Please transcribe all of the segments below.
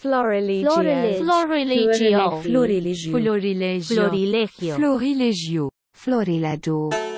Florilegio. Florilegio. Florilegio. Florilegio. Florilegio. Florilegio.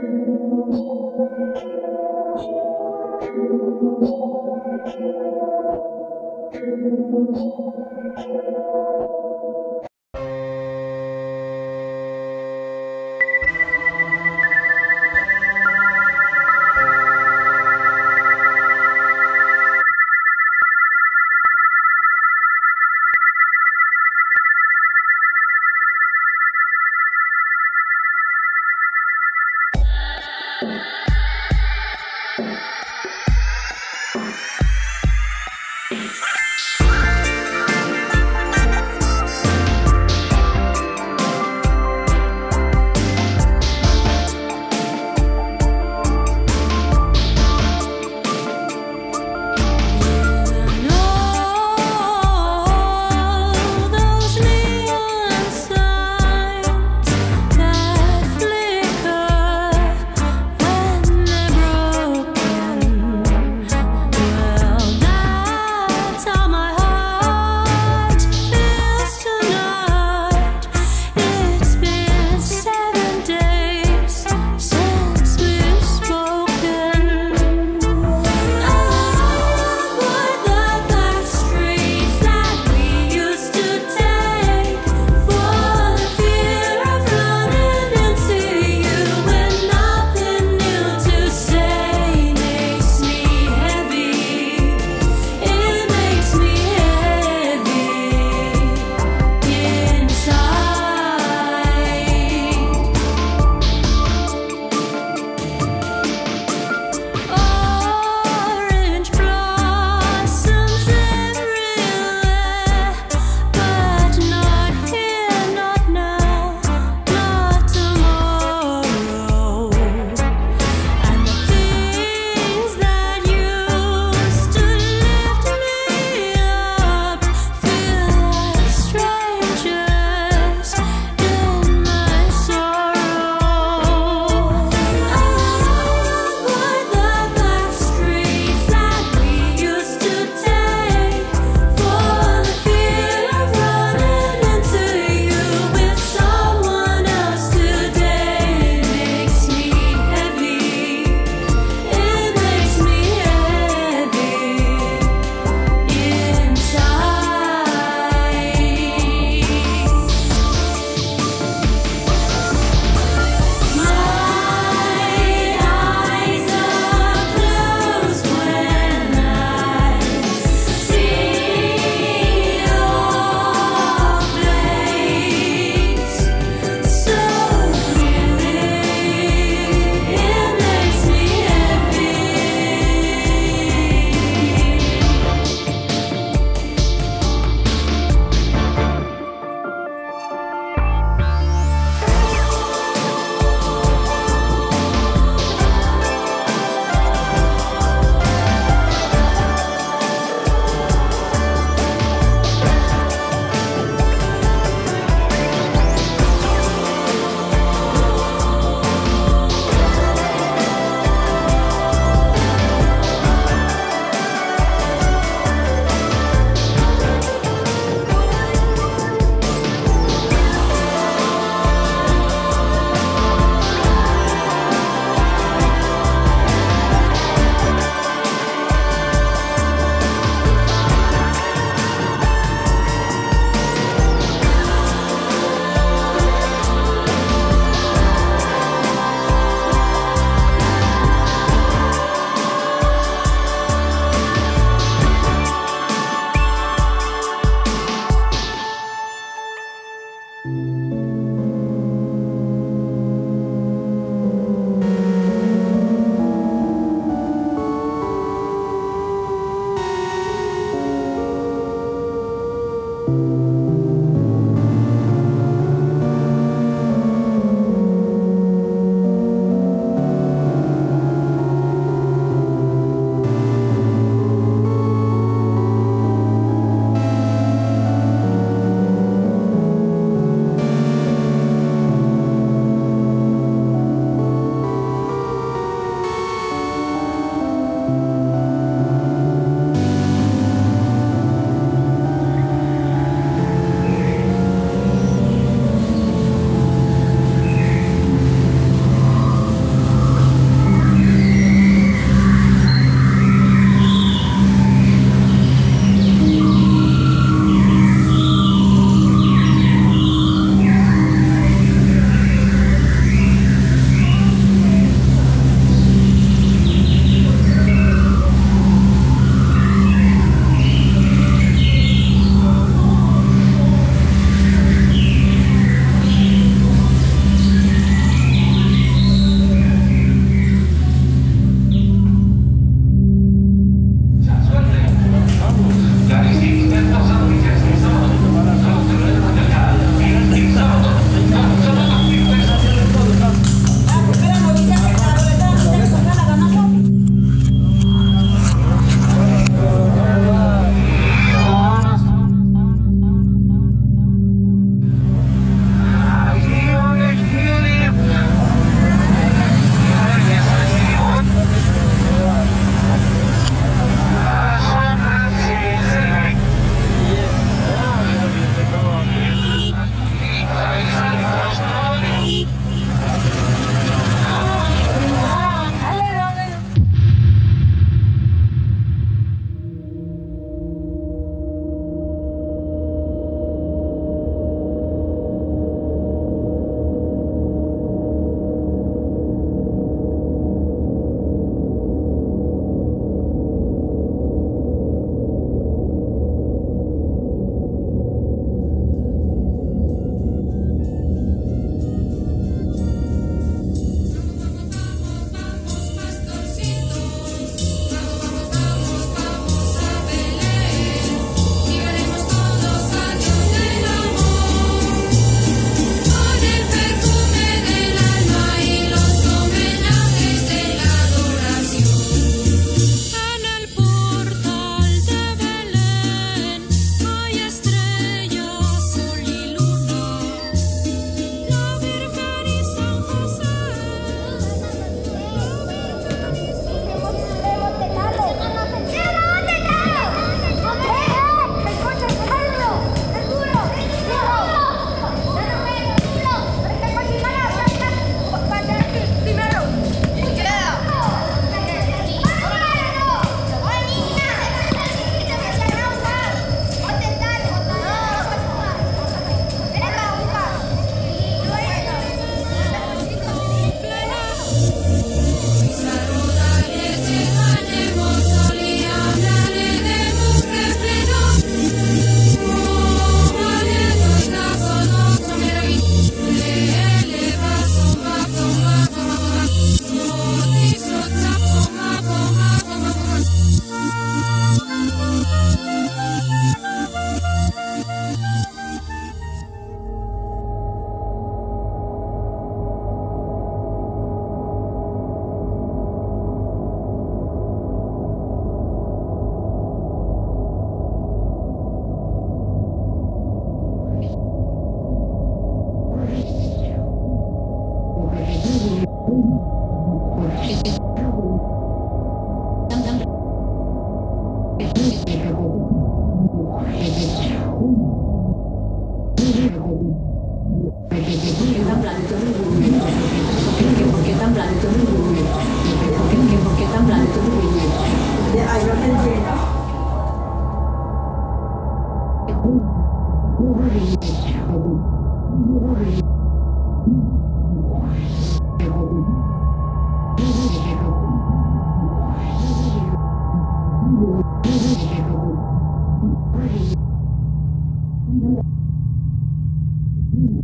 Thank you.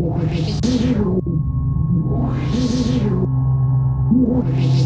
Thank you.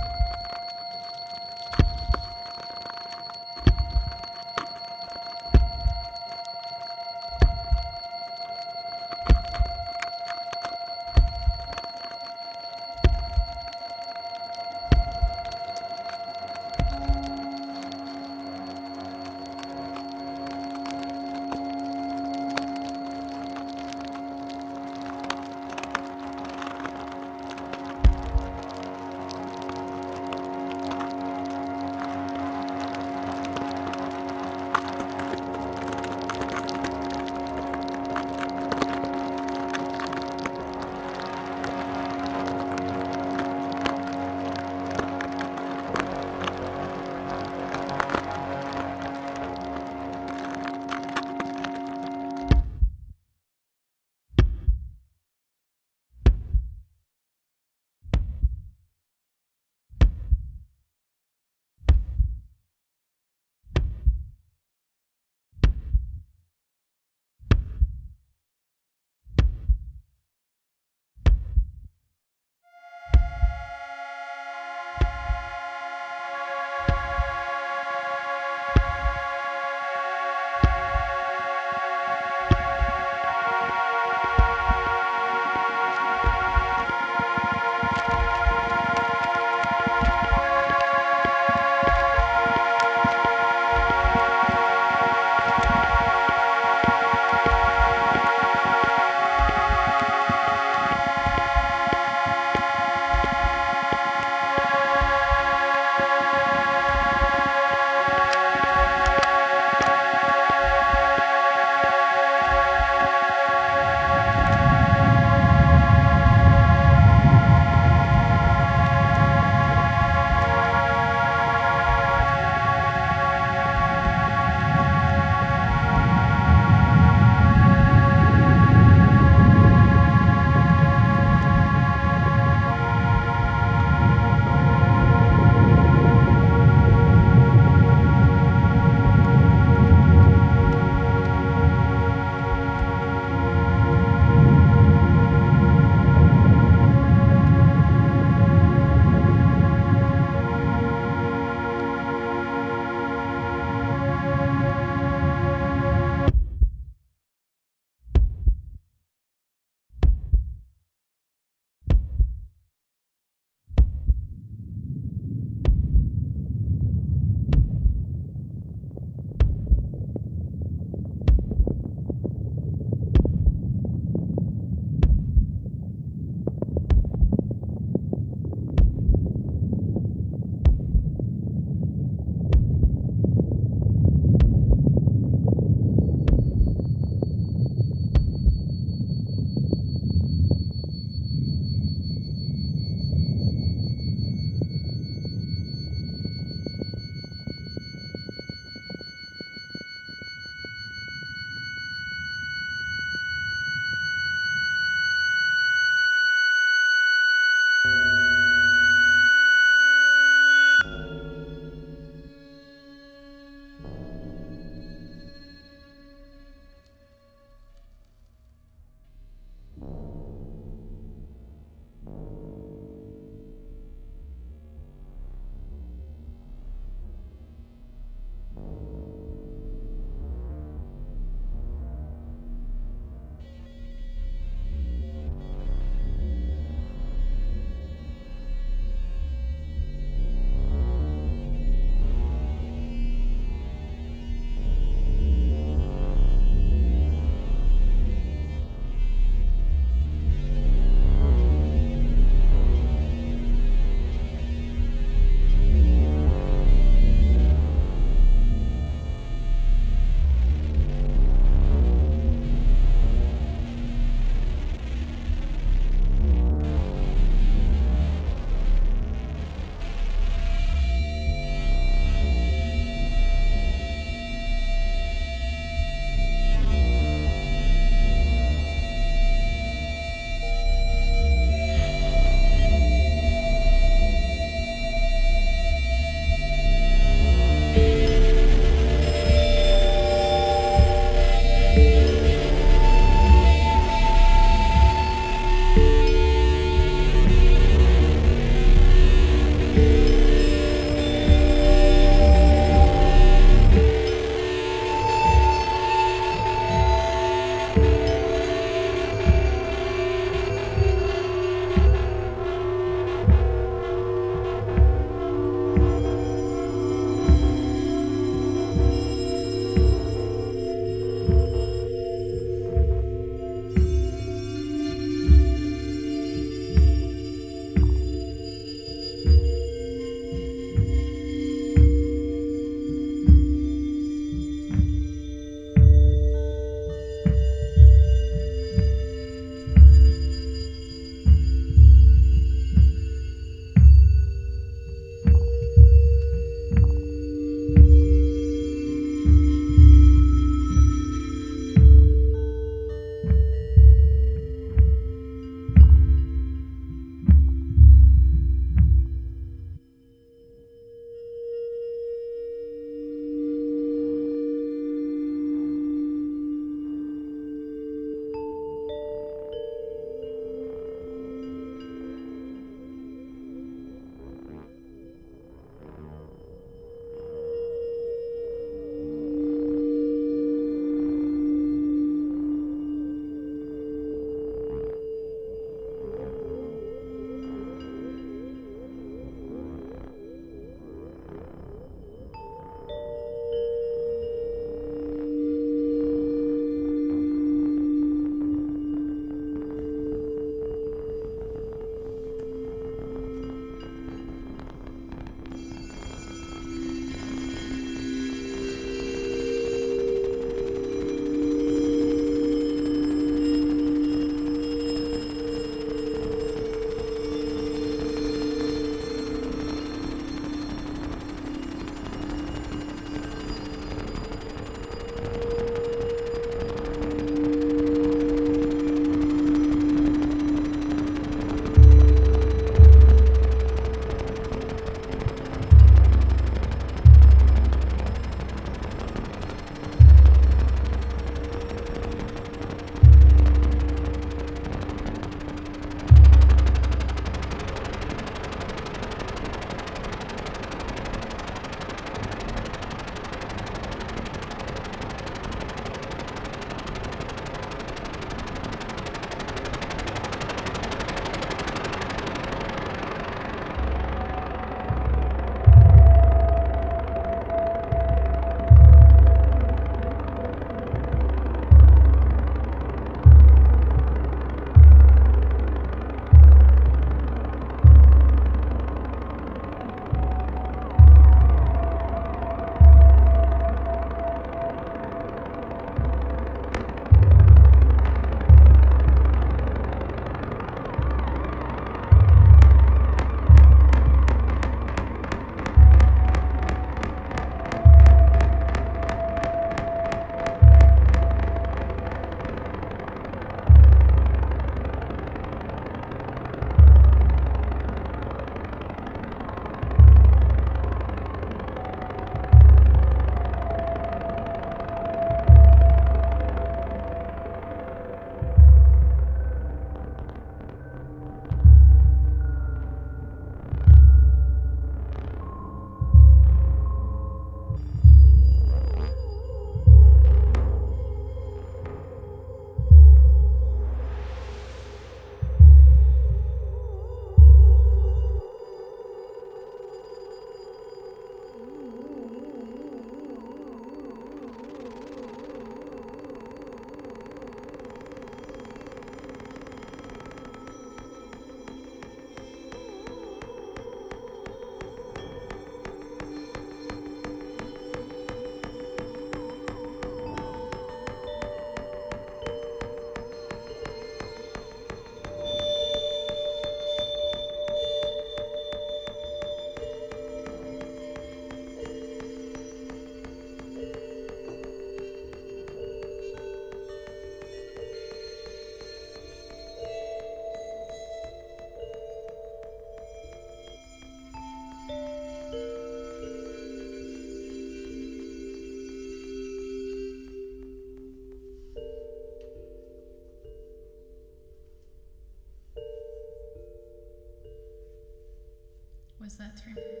That three?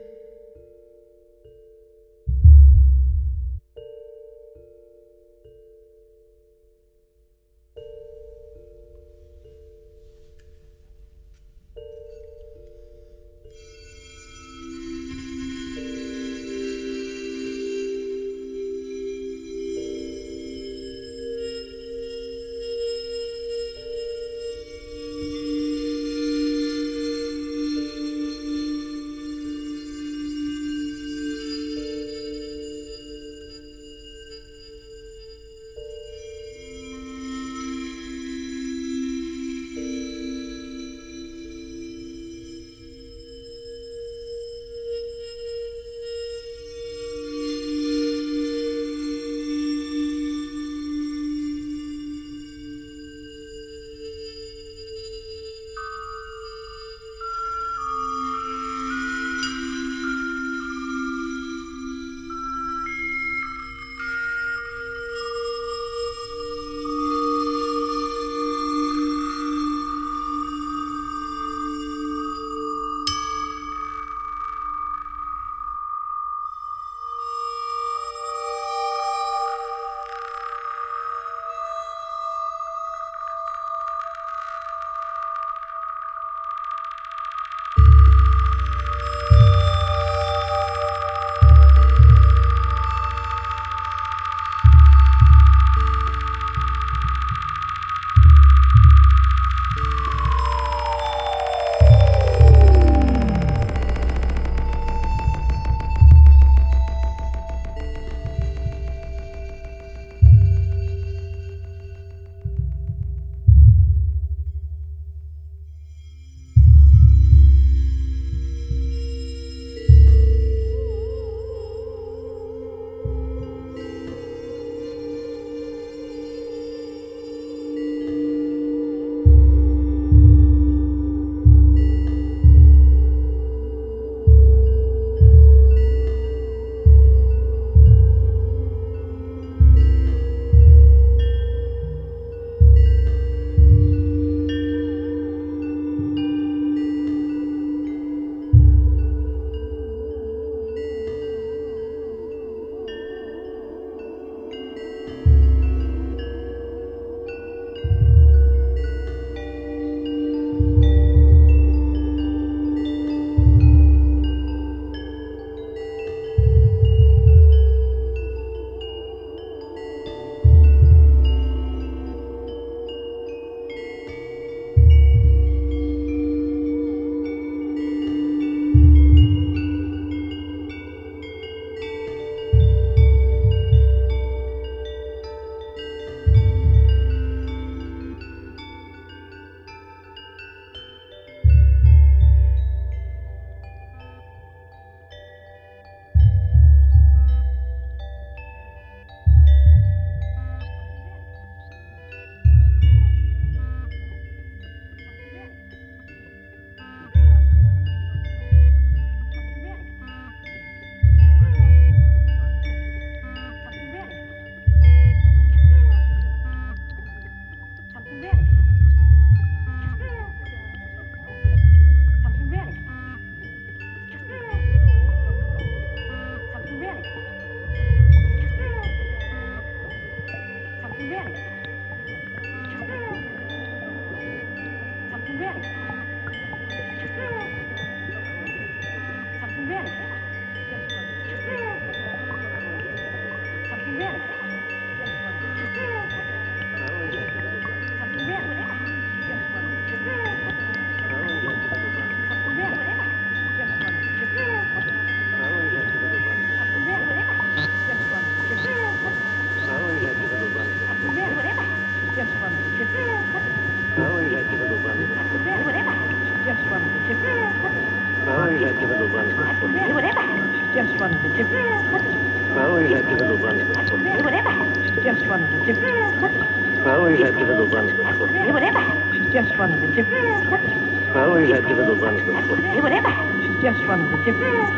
Just one of the different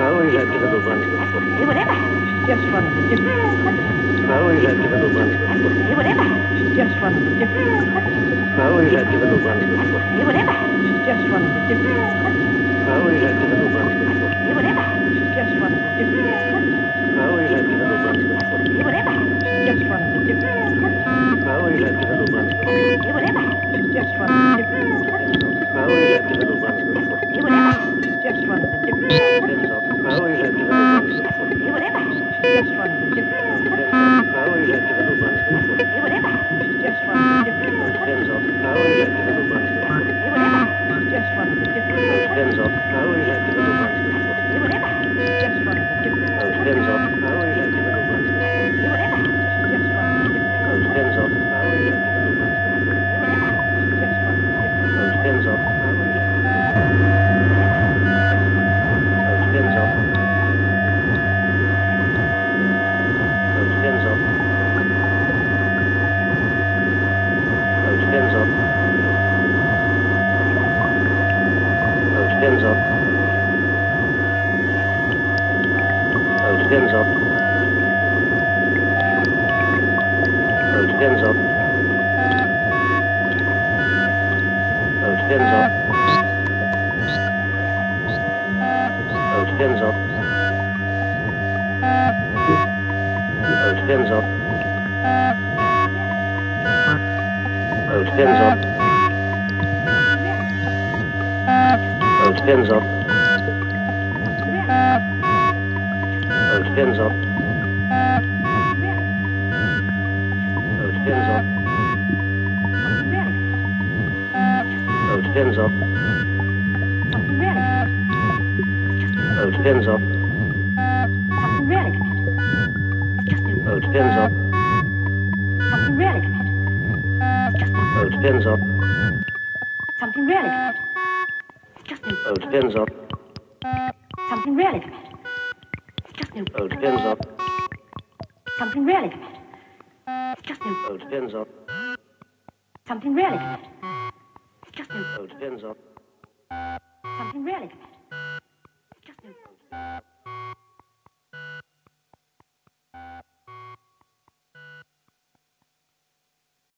I always had difficult ones before. whatever. Just one of the different I always had difficult ones before. whatever. Just one of the different I always had difficult ones before. whatever. Just one of the different I always had difficult ones